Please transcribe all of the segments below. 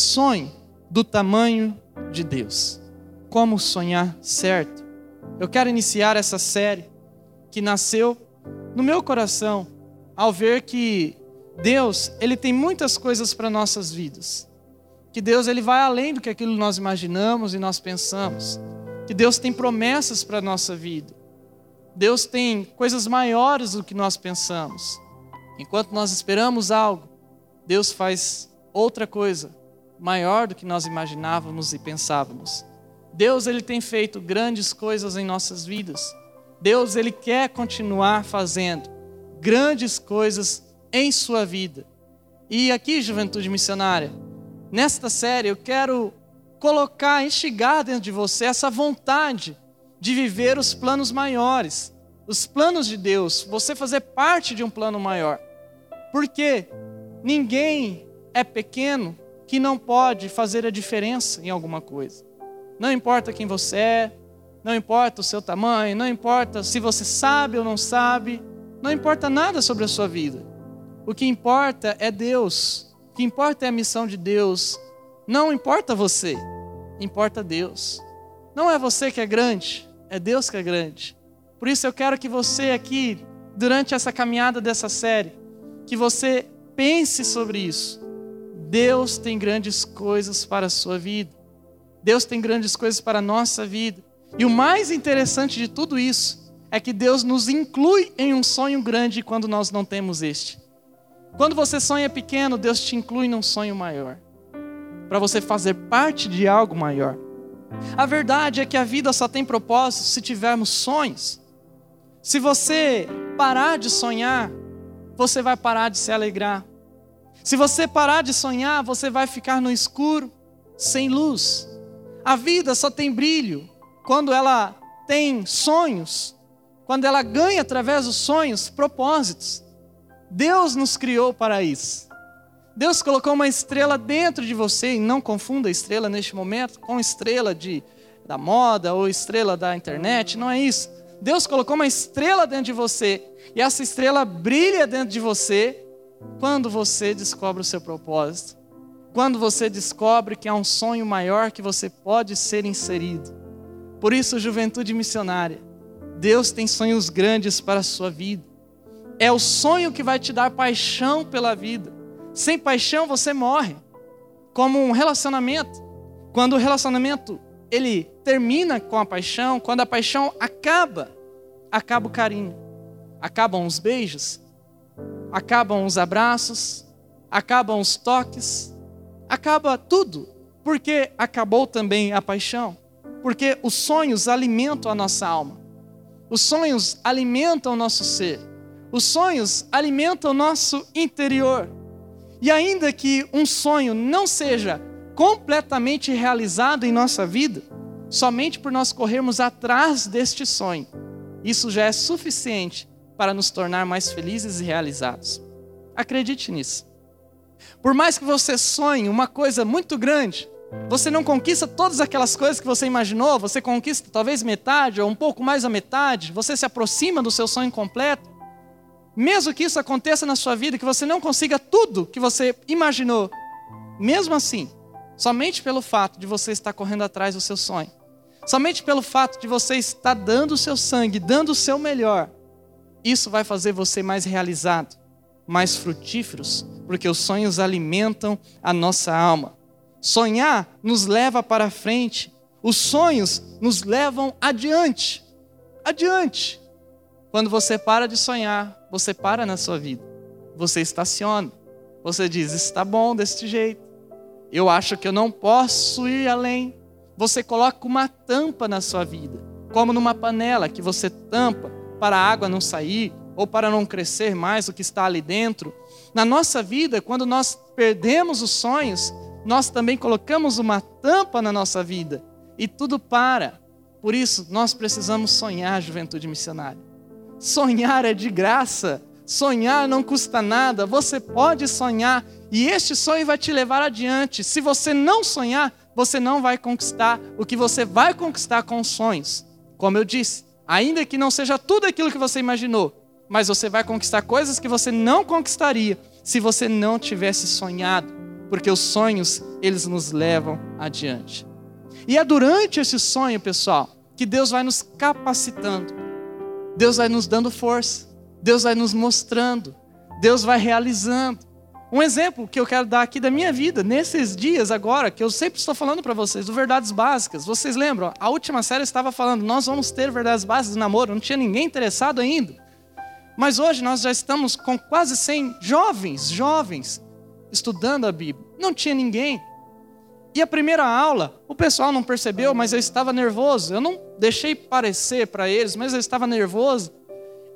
Sonhe do tamanho de Deus. Como sonhar certo? Eu quero iniciar essa série que nasceu no meu coração ao ver que Deus, ele tem muitas coisas para nossas vidas. Que Deus ele vai além do que aquilo nós imaginamos e nós pensamos. Que Deus tem promessas para nossa vida. Deus tem coisas maiores do que nós pensamos. Enquanto nós esperamos algo, Deus faz outra coisa maior do que nós imaginávamos e pensávamos. Deus ele tem feito grandes coisas em nossas vidas. Deus ele quer continuar fazendo grandes coisas em sua vida. E aqui, juventude missionária, nesta série eu quero colocar, instigar dentro de você essa vontade de viver os planos maiores, os planos de Deus, você fazer parte de um plano maior. Porque ninguém é pequeno que não pode fazer a diferença em alguma coisa. Não importa quem você é, não importa o seu tamanho, não importa se você sabe ou não sabe, não importa nada sobre a sua vida. O que importa é Deus. O que importa é a missão de Deus. Não importa você, importa Deus. Não é você que é grande, é Deus que é grande. Por isso eu quero que você aqui, durante essa caminhada dessa série, que você pense sobre isso. Deus tem grandes coisas para a sua vida. Deus tem grandes coisas para a nossa vida. E o mais interessante de tudo isso é que Deus nos inclui em um sonho grande quando nós não temos este. Quando você sonha pequeno, Deus te inclui num sonho maior, para você fazer parte de algo maior. A verdade é que a vida só tem propósito se tivermos sonhos. Se você parar de sonhar, você vai parar de se alegrar. Se você parar de sonhar, você vai ficar no escuro, sem luz. A vida só tem brilho quando ela tem sonhos, quando ela ganha através dos sonhos propósitos. Deus nos criou para isso. Deus colocou uma estrela dentro de você, e não confunda a estrela neste momento com estrela de, da moda ou estrela da internet, não é isso. Deus colocou uma estrela dentro de você, e essa estrela brilha dentro de você quando você descobre o seu propósito. Quando você descobre que há um sonho maior que você pode ser inserido. Por isso, juventude missionária, Deus tem sonhos grandes para a sua vida. É o sonho que vai te dar paixão pela vida. Sem paixão você morre. Como um relacionamento. Quando o relacionamento ele termina com a paixão, quando a paixão acaba, acaba o carinho. Acabam os beijos, acabam os abraços, acabam os toques, acaba tudo, porque acabou também a paixão. Porque os sonhos alimentam a nossa alma. Os sonhos alimentam o nosso ser. Os sonhos alimentam o nosso interior. E ainda que um sonho não seja completamente realizado em nossa vida, somente por nós corrermos atrás deste sonho, isso já é suficiente para nos tornar mais felizes e realizados. Acredite nisso. Por mais que você sonhe uma coisa muito grande, você não conquista todas aquelas coisas que você imaginou, você conquista talvez metade ou um pouco mais a metade, você se aproxima do seu sonho completo, mesmo que isso aconteça na sua vida, que você não consiga tudo que você imaginou, mesmo assim, somente pelo fato de você estar correndo atrás do seu sonho, somente pelo fato de você estar dando o seu sangue, dando o seu melhor, isso vai fazer você mais realizado, mais frutíferos, porque os sonhos alimentam a nossa alma. Sonhar nos leva para frente, os sonhos nos levam adiante. Adiante. Quando você para de sonhar, você para na sua vida. Você estaciona. Você diz: está bom desse jeito. Eu acho que eu não posso ir além. Você coloca uma tampa na sua vida, como numa panela que você tampa para a água não sair ou para não crescer mais o que está ali dentro. Na nossa vida, quando nós perdemos os sonhos, nós também colocamos uma tampa na nossa vida e tudo para. Por isso, nós precisamos sonhar, juventude missionária. Sonhar é de graça. Sonhar não custa nada. Você pode sonhar e este sonho vai te levar adiante. Se você não sonhar, você não vai conquistar o que você vai conquistar com os sonhos. Como eu disse, ainda que não seja tudo aquilo que você imaginou, mas você vai conquistar coisas que você não conquistaria se você não tivesse sonhado. porque os sonhos, eles nos levam adiante. E é durante esse sonho, pessoal, que Deus vai nos capacitando. Deus vai nos dando força. Deus vai nos mostrando. Deus vai realizando. Um exemplo que eu quero dar aqui da minha vida, nesses dias agora, que eu sempre estou falando para vocês, do Verdades Básicas. Vocês lembram? A última série estava falando, nós vamos ter Verdades Básicas do namoro, não tinha ninguém interessado ainda. Mas hoje nós já estamos com quase 100 jovens, jovens, estudando a Bíblia. Não tinha ninguém. E a primeira aula, o pessoal não percebeu, mas eu estava nervoso. Eu não deixei parecer para eles, mas eu estava nervoso.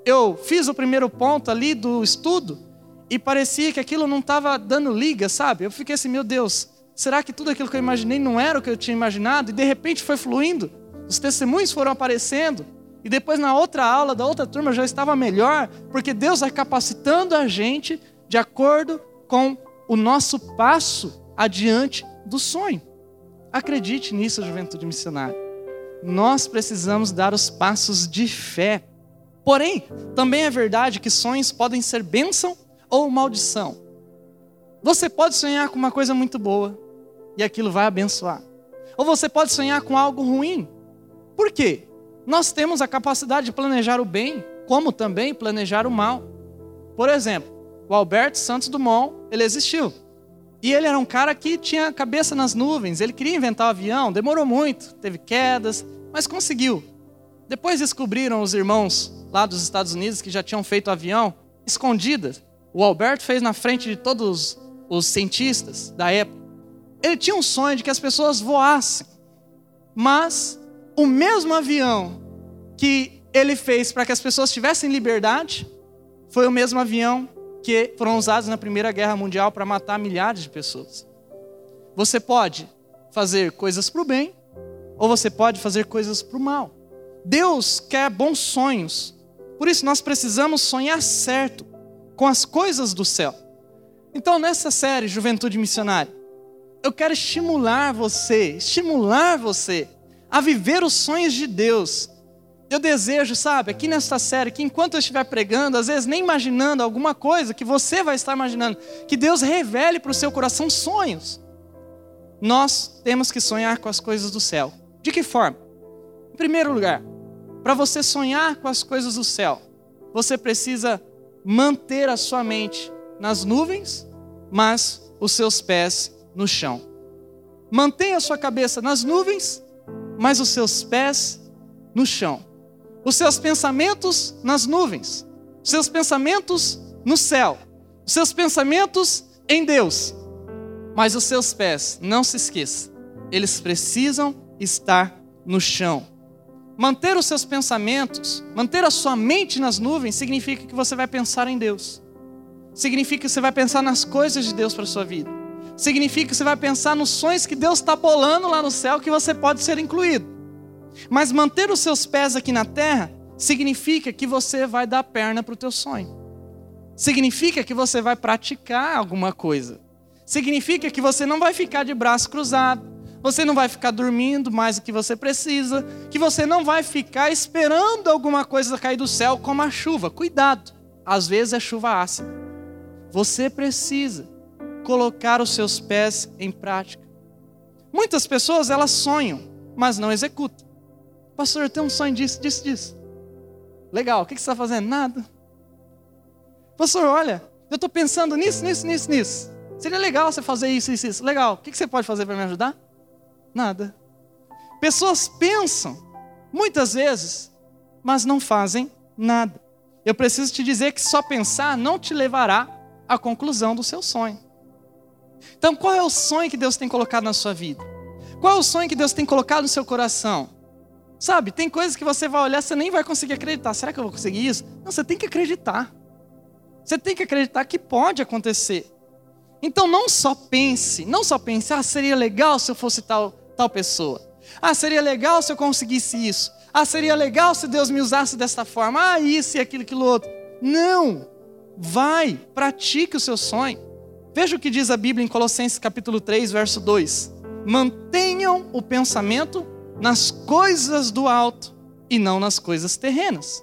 Eu fiz o primeiro ponto ali do estudo e parecia que aquilo não estava dando liga, sabe? Eu fiquei assim, meu Deus, será que tudo aquilo que eu imaginei não era o que eu tinha imaginado? E de repente foi fluindo, os testemunhos foram aparecendo. E depois na outra aula da outra turma já estava melhor, porque Deus vai capacitando a gente de acordo com o nosso passo adiante do sonho. Acredite nisso, juventude missionária. Nós precisamos dar os passos de fé. Porém, também é verdade que sonhos podem ser bênção ou maldição. Você pode sonhar com uma coisa muito boa e aquilo vai abençoar. Ou você pode sonhar com algo ruim. Por quê? Nós temos a capacidade de planejar o bem, como também planejar o mal. Por exemplo, o Alberto Santos Dumont, ele existiu. E ele era um cara que tinha a cabeça nas nuvens, ele queria inventar o um avião, demorou muito, teve quedas, mas conseguiu. Depois descobriram os irmãos lá dos Estados Unidos que já tinham feito o avião escondidas. O Alberto fez na frente de todos os cientistas da época. Ele tinha um sonho de que as pessoas voassem. Mas o mesmo avião que ele fez para que as pessoas tivessem liberdade foi o mesmo avião que foram usados na Primeira Guerra Mundial para matar milhares de pessoas. Você pode fazer coisas para o bem, ou você pode fazer coisas para o mal. Deus quer bons sonhos, por isso nós precisamos sonhar certo com as coisas do céu. Então, nessa série Juventude Missionária, eu quero estimular você, estimular você a viver os sonhos de Deus eu desejo, sabe, aqui nesta série, que enquanto eu estiver pregando, às vezes nem imaginando alguma coisa que você vai estar imaginando, que Deus revele para o seu coração sonhos. Nós temos que sonhar com as coisas do céu. De que forma? Em primeiro lugar, para você sonhar com as coisas do céu, você precisa manter a sua mente nas nuvens, mas os seus pés no chão. Mantenha a sua cabeça nas nuvens, mas os seus pés no chão os seus pensamentos nas nuvens, os seus pensamentos no céu, os seus pensamentos em Deus. Mas os seus pés, não se esqueça, eles precisam estar no chão. Manter os seus pensamentos, manter a sua mente nas nuvens, significa que você vai pensar em Deus. Significa que você vai pensar nas coisas de Deus para a sua vida. Significa que você vai pensar nos sonhos que Deus está bolando lá no céu que você pode ser incluído. Mas manter os seus pés aqui na terra significa que você vai dar perna para o teu sonho. Significa que você vai praticar alguma coisa. Significa que você não vai ficar de braço cruzado. Você não vai ficar dormindo mais do que você precisa. Que você não vai ficar esperando alguma coisa cair do céu, como a chuva. Cuidado, às vezes é chuva ácida. Você precisa colocar os seus pés em prática. Muitas pessoas elas sonham, mas não executam. Pastor, eu tenho um sonho disso, disso, disso. Legal, o que você está fazendo? Nada. Pastor, olha, eu estou pensando nisso, nisso, nisso, nisso. Seria legal você fazer isso, isso, isso. Legal, o que você pode fazer para me ajudar? Nada. Pessoas pensam, muitas vezes, mas não fazem nada. Eu preciso te dizer que só pensar não te levará à conclusão do seu sonho. Então, qual é o sonho que Deus tem colocado na sua vida? Qual é o sonho que Deus tem colocado no seu coração? Sabe, tem coisas que você vai olhar, você nem vai conseguir acreditar. Será que eu vou conseguir isso? Não, você tem que acreditar. Você tem que acreditar que pode acontecer. Então não só pense, não só pense, ah, seria legal se eu fosse tal, tal pessoa. Ah, seria legal se eu conseguisse isso. Ah, seria legal se Deus me usasse desta forma. Ah, isso e aquilo, aquilo outro. Não. Vai, pratique o seu sonho. Veja o que diz a Bíblia em Colossenses capítulo 3, verso 2. Mantenham o pensamento nas coisas do alto e não nas coisas terrenas.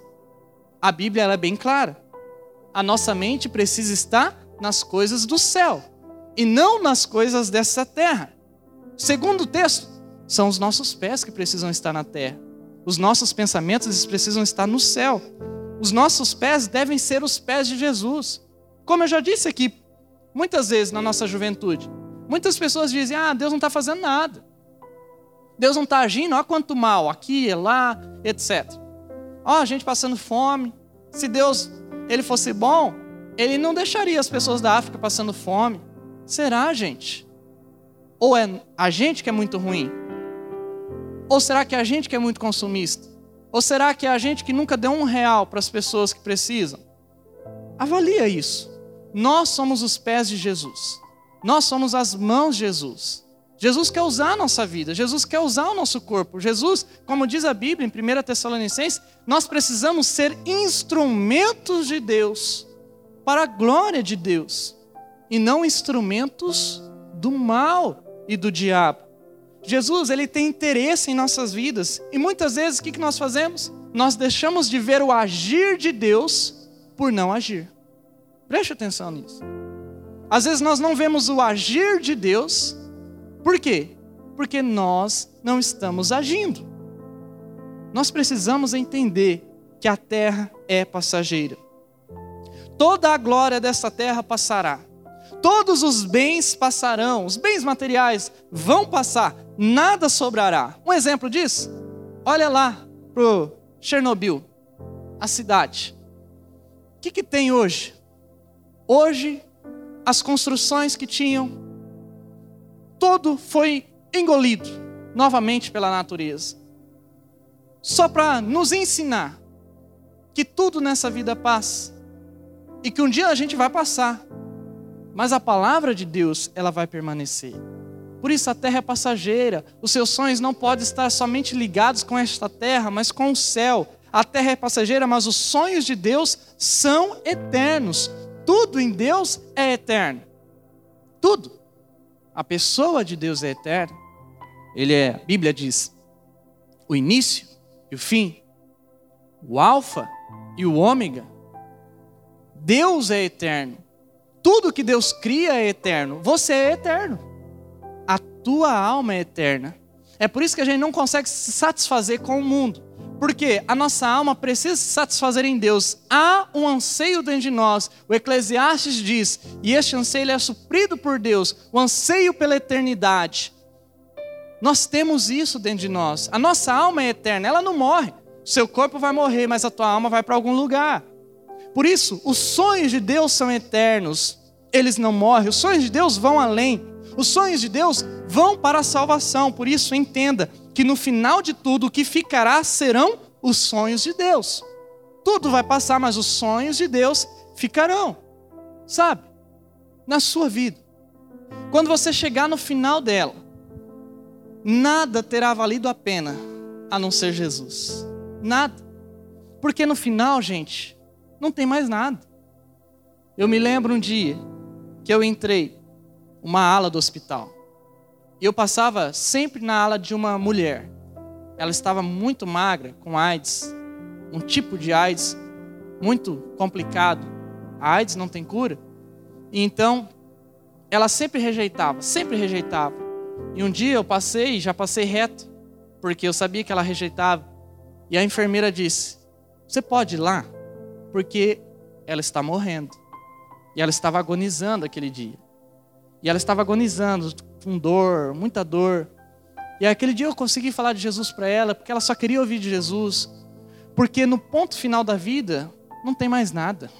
A Bíblia é bem clara. A nossa mente precisa estar nas coisas do céu. e não nas coisas dessa terra. Segundo texto, são os nossos pés que precisam estar na terra. Os nossos pensamentos precisam estar no céu. Os nossos pés devem ser os pés de Jesus. Como eu já disse aqui, muitas vezes na nossa juventude, muitas pessoas dizem: Ah, Deus não está fazendo nada. Deus não está agindo, olha quanto mal, aqui, lá, etc. Ó, a gente passando fome. Se Deus ele fosse bom, ele não deixaria as pessoas da África passando fome. Será, gente? Ou é a gente que é muito ruim? Ou será que é a gente que é muito consumista? Ou será que é a gente que nunca deu um real para as pessoas que precisam? Avalia isso. Nós somos os pés de Jesus. Nós somos as mãos de Jesus. Jesus quer usar a nossa vida, Jesus quer usar o nosso corpo. Jesus, como diz a Bíblia em 1 Tessalonicenses, nós precisamos ser instrumentos de Deus, para a glória de Deus, e não instrumentos do mal e do diabo. Jesus, ele tem interesse em nossas vidas, e muitas vezes o que nós fazemos? Nós deixamos de ver o agir de Deus por não agir. Preste atenção nisso. Às vezes nós não vemos o agir de Deus por quê? Porque nós não estamos agindo. Nós precisamos entender que a terra é passageira. Toda a glória dessa terra passará. Todos os bens passarão, os bens materiais vão passar, nada sobrará. Um exemplo disso? Olha lá para Chernobyl, a cidade. O que, que tem hoje? Hoje, as construções que tinham todo foi engolido novamente pela natureza. Só para nos ensinar que tudo nessa vida passa e que um dia a gente vai passar, mas a palavra de Deus, ela vai permanecer. Por isso a terra é passageira, os seus sonhos não podem estar somente ligados com esta terra, mas com o céu. A terra é passageira, mas os sonhos de Deus são eternos. Tudo em Deus é eterno. Tudo. A pessoa de Deus é eterna. Ele é, a Bíblia diz, o início e o fim, o alfa e o ômega. Deus é eterno. Tudo que Deus cria é eterno. Você é eterno. A tua alma é eterna. É por isso que a gente não consegue se satisfazer com o mundo. Porque a nossa alma precisa se satisfazer em Deus. Há um anseio dentro de nós. O Eclesiastes diz, e este anseio é suprido por Deus, o anseio pela eternidade. Nós temos isso dentro de nós. A nossa alma é eterna, ela não morre. Seu corpo vai morrer, mas a tua alma vai para algum lugar. Por isso, os sonhos de Deus são eternos. Eles não morrem. Os sonhos de Deus vão além. Os sonhos de Deus vão para a salvação. Por isso, entenda: que no final de tudo o que ficará serão os sonhos de Deus. Tudo vai passar, mas os sonhos de Deus ficarão. Sabe? Na sua vida. Quando você chegar no final dela, nada terá valido a pena a não ser Jesus. Nada. Porque no final, gente, não tem mais nada. Eu me lembro um dia que eu entrei uma ala do hospital. E eu passava sempre na ala de uma mulher. Ela estava muito magra, com AIDS, um tipo de AIDS muito complicado. A AIDS não tem cura. E então, ela sempre rejeitava, sempre rejeitava. E um dia eu passei, já passei reto, porque eu sabia que ela rejeitava. E a enfermeira disse: Você pode ir lá? Porque ela está morrendo. E ela estava agonizando aquele dia. E ela estava agonizando, com dor, muita dor. E aquele dia eu consegui falar de Jesus para ela, porque ela só queria ouvir de Jesus. Porque no ponto final da vida, não tem mais nada.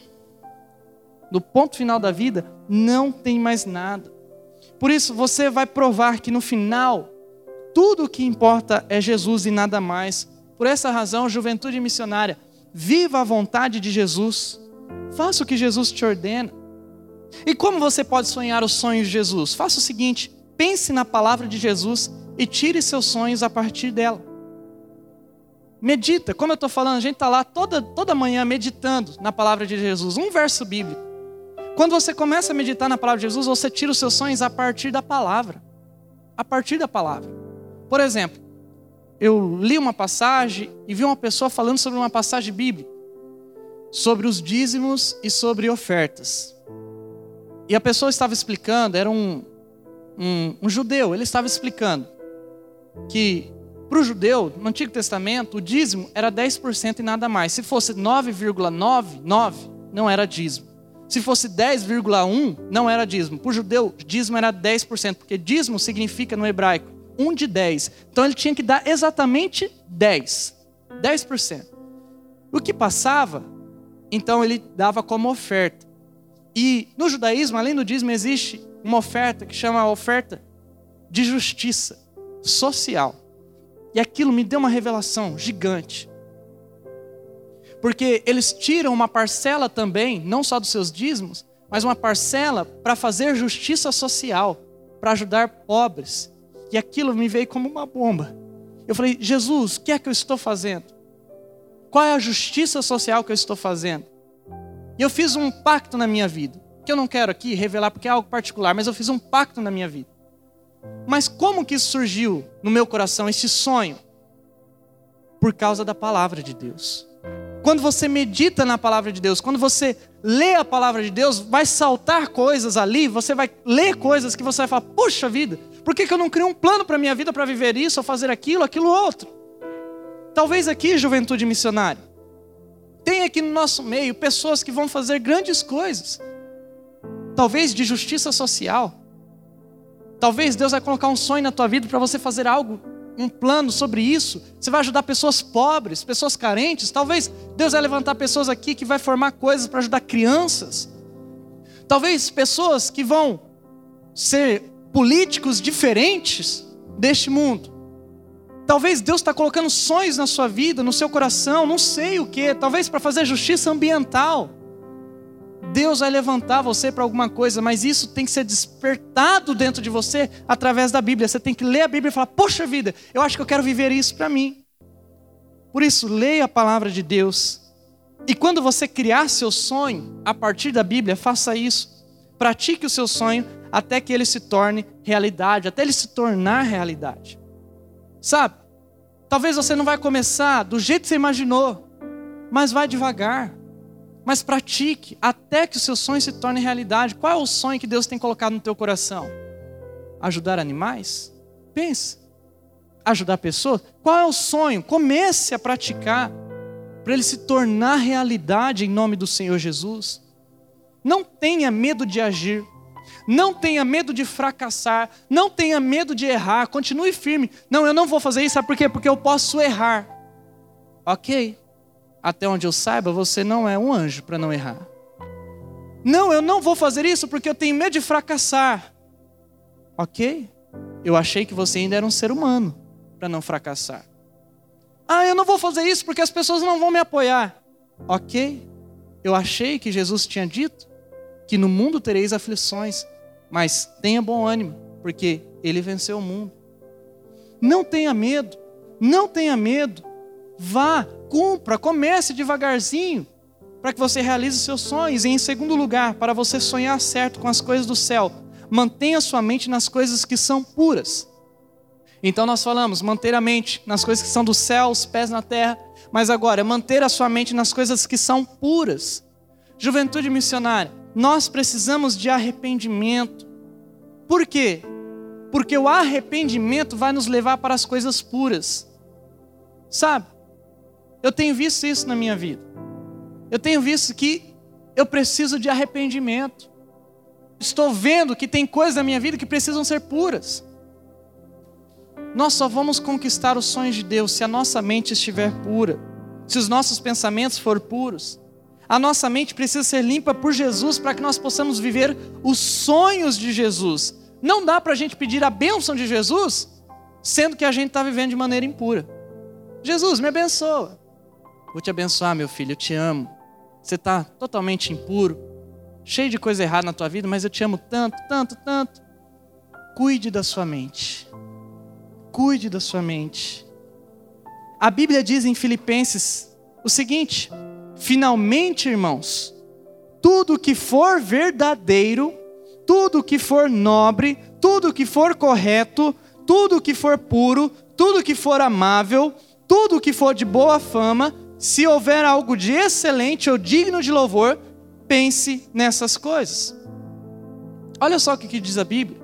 No ponto final da vida, não tem mais nada. Por isso, você vai provar que no final, tudo o que importa é Jesus e nada mais. Por essa razão, juventude missionária, viva a vontade de Jesus. Faça o que Jesus te ordena. E como você pode sonhar os sonhos de Jesus? Faça o seguinte: Pense na palavra de Jesus e tire seus sonhos a partir dela. Medita, como eu estou falando, a gente está lá toda, toda manhã meditando na palavra de Jesus, um verso bíblico. Quando você começa a meditar na palavra de Jesus, você tira os seus sonhos a partir da palavra. A partir da palavra. Por exemplo, eu li uma passagem e vi uma pessoa falando sobre uma passagem bíblica, sobre os dízimos e sobre ofertas. E a pessoa estava explicando, era um, um, um judeu, ele estava explicando que para o judeu, no Antigo Testamento, o dízimo era 10% e nada mais. Se fosse 9,99, não era dízimo. Se fosse 10,1, não era dízimo. Para o judeu, dízimo era 10%, porque dízimo significa no hebraico 1 de 10. Então ele tinha que dar exatamente 10. 10%. O que passava, então ele dava como oferta. E no judaísmo, além do dízimo, existe uma oferta que chama oferta de justiça social. E aquilo me deu uma revelação gigante. Porque eles tiram uma parcela também, não só dos seus dízimos, mas uma parcela para fazer justiça social, para ajudar pobres. E aquilo me veio como uma bomba. Eu falei, Jesus, o que é que eu estou fazendo? Qual é a justiça social que eu estou fazendo? E eu fiz um pacto na minha vida, que eu não quero aqui revelar porque é algo particular, mas eu fiz um pacto na minha vida. Mas como que isso surgiu no meu coração, esse sonho? Por causa da palavra de Deus. Quando você medita na palavra de Deus, quando você lê a palavra de Deus, vai saltar coisas ali, você vai ler coisas que você vai falar: puxa vida, por que, que eu não crio um plano para a minha vida para viver isso, ou fazer aquilo, aquilo outro? Talvez aqui, juventude missionária, tem aqui no nosso meio pessoas que vão fazer grandes coisas, talvez de justiça social, Talvez Deus vai colocar um sonho na tua vida para você fazer algo, um plano sobre isso. Você vai ajudar pessoas pobres, pessoas carentes. Talvez Deus vai levantar pessoas aqui que vai formar coisas para ajudar crianças. Talvez pessoas que vão ser políticos diferentes deste mundo. Talvez Deus está colocando sonhos na sua vida, no seu coração, não sei o que. Talvez para fazer justiça ambiental. Deus vai levantar você para alguma coisa, mas isso tem que ser despertado dentro de você através da Bíblia. Você tem que ler a Bíblia e falar: Poxa vida, eu acho que eu quero viver isso para mim. Por isso, leia a palavra de Deus. E quando você criar seu sonho a partir da Bíblia, faça isso. Pratique o seu sonho até que ele se torne realidade, até ele se tornar realidade. Sabe? Talvez você não vai começar do jeito que você imaginou, mas vai devagar. Mas pratique até que o seu sonho se torne realidade. Qual é o sonho que Deus tem colocado no teu coração? Ajudar animais? Pensa. Ajudar pessoas? Qual é o sonho? Comece a praticar para ele se tornar realidade em nome do Senhor Jesus. Não tenha medo de agir. Não tenha medo de fracassar. Não tenha medo de errar. Continue firme. Não, eu não vou fazer isso. Sabe por quê? Porque eu posso errar. Ok até onde eu saiba, você não é um anjo para não errar. Não, eu não vou fazer isso porque eu tenho medo de fracassar. Ok? Eu achei que você ainda era um ser humano para não fracassar. Ah, eu não vou fazer isso porque as pessoas não vão me apoiar. Ok? Eu achei que Jesus tinha dito que no mundo tereis aflições, mas tenha bom ânimo, porque ele venceu o mundo. Não tenha medo, não tenha medo. Vá, cumpra, comece devagarzinho, para que você realize seus sonhos. E em segundo lugar, para você sonhar certo com as coisas do céu, mantenha sua mente nas coisas que são puras. Então nós falamos, manter a mente nas coisas que são do céu, os pés na terra, mas agora, manter a sua mente nas coisas que são puras. Juventude missionária, nós precisamos de arrependimento. Por quê? Porque o arrependimento vai nos levar para as coisas puras. Sabe? Eu tenho visto isso na minha vida. Eu tenho visto que eu preciso de arrependimento. Estou vendo que tem coisas na minha vida que precisam ser puras. Nós só vamos conquistar os sonhos de Deus se a nossa mente estiver pura, se os nossos pensamentos forem puros. A nossa mente precisa ser limpa por Jesus para que nós possamos viver os sonhos de Jesus. Não dá para a gente pedir a bênção de Jesus, sendo que a gente está vivendo de maneira impura. Jesus, me abençoa. Vou te abençoar, meu filho, eu te amo. Você está totalmente impuro, cheio de coisa errada na tua vida, mas eu te amo tanto, tanto, tanto. Cuide da sua mente. Cuide da sua mente. A Bíblia diz em Filipenses o seguinte: finalmente, irmãos, tudo que for verdadeiro, tudo que for nobre, tudo que for correto, tudo que for puro, tudo que for amável, tudo que for de boa fama, se houver algo de excelente ou digno de louvor, pense nessas coisas. Olha só o que diz a Bíblia.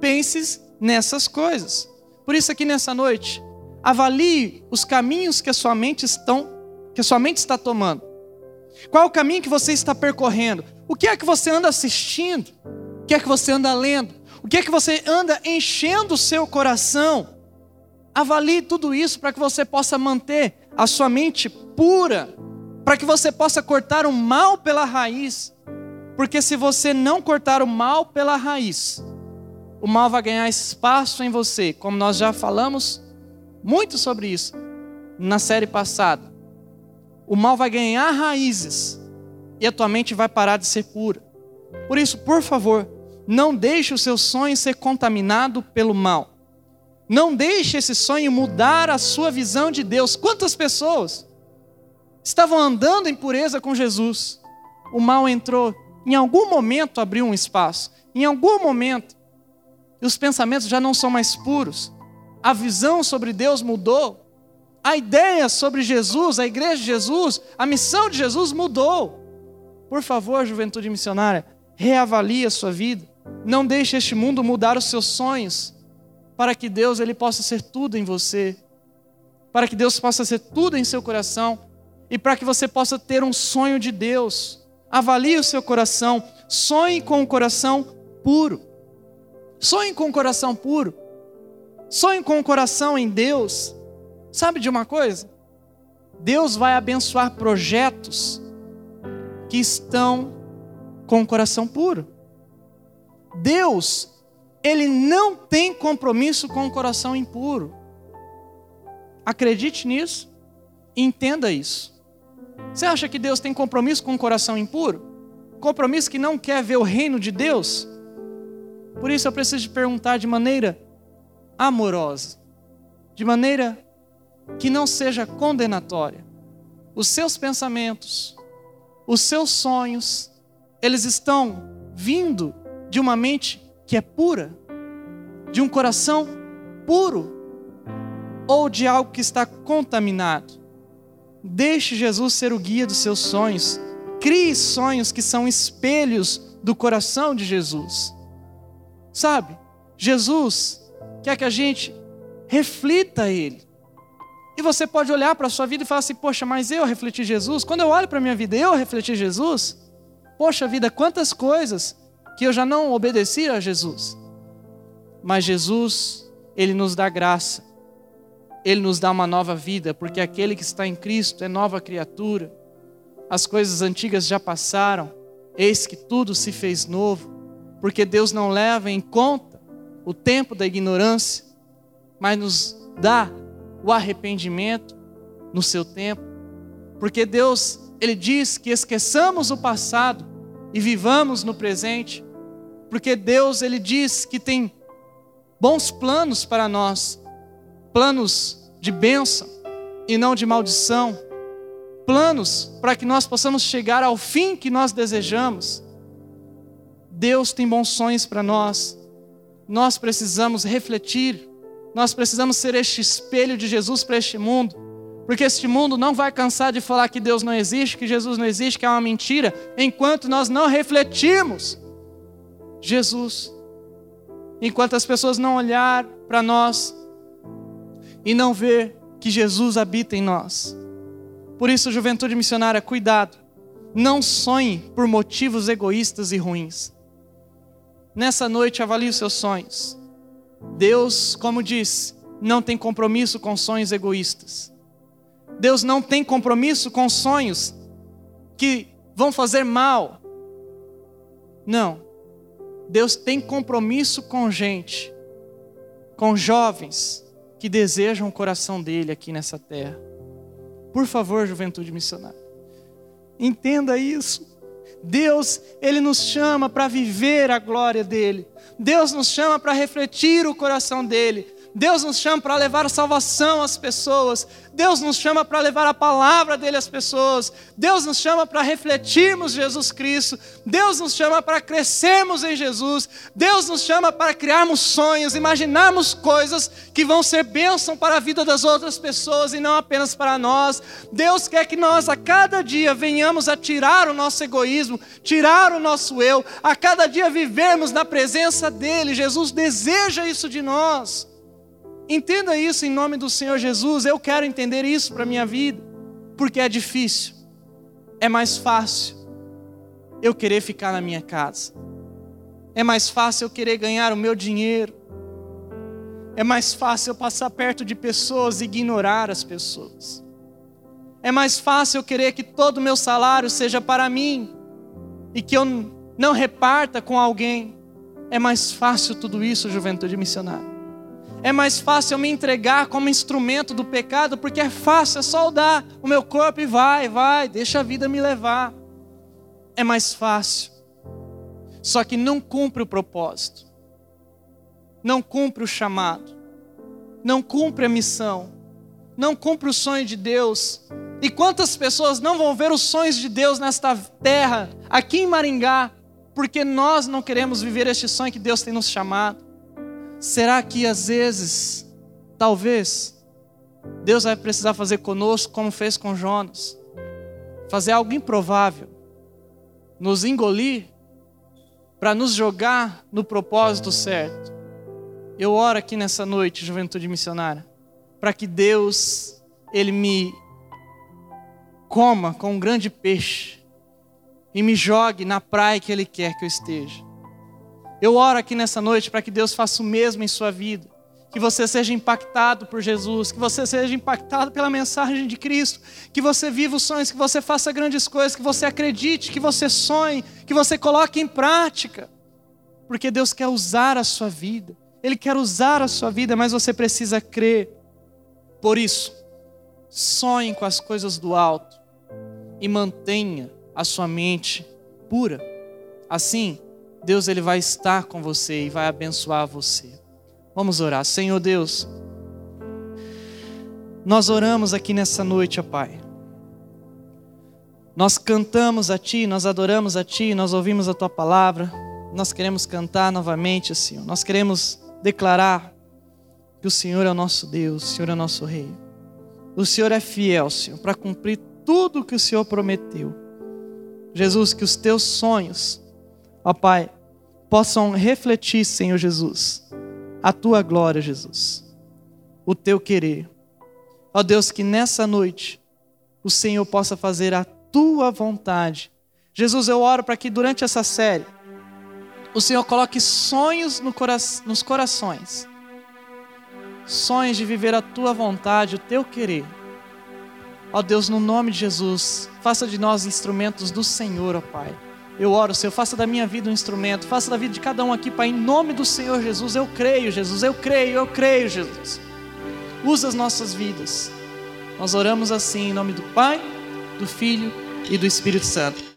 Pense nessas coisas. Por isso aqui nessa noite, avalie os caminhos que a sua mente estão, que sua mente está tomando. Qual o caminho que você está percorrendo? O que é que você anda assistindo? O que é que você anda lendo? O que é que você anda enchendo o seu coração? Avalie tudo isso para que você possa manter a sua mente pura, para que você possa cortar o mal pela raiz. Porque se você não cortar o mal pela raiz, o mal vai ganhar espaço em você, como nós já falamos muito sobre isso na série passada. O mal vai ganhar raízes e a tua mente vai parar de ser pura. Por isso, por favor, não deixe o seu sonho ser contaminado pelo mal. Não deixe esse sonho mudar a sua visão de Deus. Quantas pessoas estavam andando em pureza com Jesus? O mal entrou, em algum momento abriu um espaço, em algum momento, e os pensamentos já não são mais puros. A visão sobre Deus mudou. A ideia sobre Jesus, a igreja de Jesus, a missão de Jesus mudou. Por favor, juventude missionária, reavalie a sua vida. Não deixe este mundo mudar os seus sonhos, para que Deus ele possa ser tudo em você, para que Deus possa ser tudo em seu coração e para que você possa ter um sonho de Deus. Avalie o seu coração, sonhe com o coração puro. Sonhe com o coração puro. Sonhe com o coração em Deus. Sabe de uma coisa? Deus vai abençoar projetos que estão com o coração puro. Deus, Ele não tem compromisso com o coração impuro. Acredite nisso, entenda isso. Você acha que Deus tem compromisso com o coração impuro? Compromisso que não quer ver o reino de Deus? Por isso eu preciso te perguntar de maneira amorosa, de maneira que não seja condenatória. Os seus pensamentos, os seus sonhos, eles estão vindo de uma mente que é pura, de um coração puro, ou de algo que está contaminado. Deixe Jesus ser o guia dos seus sonhos. Crie sonhos que são espelhos do coração de Jesus. Sabe, Jesus quer que a gente reflita a Ele. E você pode olhar para a sua vida e falar assim: Poxa, mas eu refleti Jesus? Quando eu olho para a minha vida, eu refleti Jesus? Poxa vida, quantas coisas que eu já não obedeci a Jesus. Mas Jesus, Ele nos dá graça, Ele nos dá uma nova vida, porque aquele que está em Cristo é nova criatura. As coisas antigas já passaram, eis que tudo se fez novo, porque Deus não leva em conta o tempo da ignorância, mas nos dá o arrependimento no seu tempo, porque Deus, Ele diz que esqueçamos o passado e vivamos no presente, porque Deus ele diz que tem bons planos para nós, planos de bênção e não de maldição, planos para que nós possamos chegar ao fim que nós desejamos. Deus tem bons sonhos para nós. Nós precisamos refletir, nós precisamos ser este espelho de Jesus para este mundo, porque este mundo não vai cansar de falar que Deus não existe, que Jesus não existe, que é uma mentira, enquanto nós não refletirmos Jesus. Enquanto as pessoas não olhar para nós e não ver que Jesus habita em nós. Por isso, juventude missionária, cuidado. Não sonhe por motivos egoístas e ruins. Nessa noite, avalie os seus sonhos. Deus, como disse, não tem compromisso com sonhos egoístas. Deus não tem compromisso com sonhos que vão fazer mal. Não. Deus tem compromisso com gente, com jovens que desejam o coração dele aqui nessa terra. Por favor, juventude missionária, entenda isso. Deus, Ele nos chama para viver a glória dele. Deus nos chama para refletir o coração dele. Deus nos chama para levar salvação às pessoas. Deus nos chama para levar a palavra dele às pessoas. Deus nos chama para refletirmos Jesus Cristo. Deus nos chama para crescermos em Jesus. Deus nos chama para criarmos sonhos, imaginarmos coisas que vão ser bênção para a vida das outras pessoas e não apenas para nós. Deus quer que nós a cada dia venhamos a tirar o nosso egoísmo, tirar o nosso eu, a cada dia vivermos na presença dele. Jesus deseja isso de nós. Entenda isso em nome do Senhor Jesus. Eu quero entender isso para minha vida, porque é difícil, é mais fácil eu querer ficar na minha casa, é mais fácil eu querer ganhar o meu dinheiro, é mais fácil eu passar perto de pessoas e ignorar as pessoas, é mais fácil eu querer que todo o meu salário seja para mim e que eu não reparta com alguém. É mais fácil tudo isso, juventude missionária. É mais fácil eu me entregar como instrumento do pecado, porque é fácil, é só dar o meu corpo e vai, vai, deixa a vida me levar. É mais fácil. Só que não cumpre o propósito, não cumpre o chamado, não cumpre a missão, não cumpre o sonho de Deus. E quantas pessoas não vão ver os sonhos de Deus nesta terra, aqui em Maringá, porque nós não queremos viver este sonho que Deus tem nos chamado? Será que às vezes, talvez, Deus vai precisar fazer conosco como fez com Jonas? Fazer algo improvável, nos engolir, para nos jogar no propósito certo. Eu oro aqui nessa noite, juventude missionária, para que Deus, Ele me coma com um grande peixe e me jogue na praia que Ele quer que eu esteja. Eu oro aqui nessa noite para que Deus faça o mesmo em sua vida. Que você seja impactado por Jesus, que você seja impactado pela mensagem de Cristo, que você viva os sonhos, que você faça grandes coisas, que você acredite, que você sonhe, que você coloque em prática. Porque Deus quer usar a sua vida, Ele quer usar a sua vida, mas você precisa crer. Por isso, sonhe com as coisas do alto e mantenha a sua mente pura. Assim, Deus ele vai estar com você e vai abençoar você. Vamos orar. Senhor Deus, nós oramos aqui nessa noite, ó Pai. Nós cantamos a Ti, nós adoramos a Ti, nós ouvimos a Tua palavra. Nós queremos cantar novamente, Senhor. Nós queremos declarar que o Senhor é o nosso Deus, o Senhor é o nosso Rei. O Senhor é fiel, Senhor, para cumprir tudo o que o Senhor prometeu. Jesus, que os Teus sonhos, ó Pai, possam refletir, Senhor Jesus, a tua glória, Jesus, o teu querer. Ó Deus, que nessa noite o Senhor possa fazer a tua vontade. Jesus, eu oro para que durante essa série o Senhor coloque sonhos no cora nos corações, sonhos de viver a tua vontade, o teu querer. Ó Deus, no nome de Jesus, faça de nós instrumentos do Senhor, ó Pai eu oro, Senhor, faça da minha vida um instrumento, faça da vida de cada um aqui, Pai, em nome do Senhor Jesus. Eu creio, Jesus, eu creio, eu creio, Jesus. Usa as nossas vidas. Nós oramos assim em nome do Pai, do Filho e do Espírito Santo.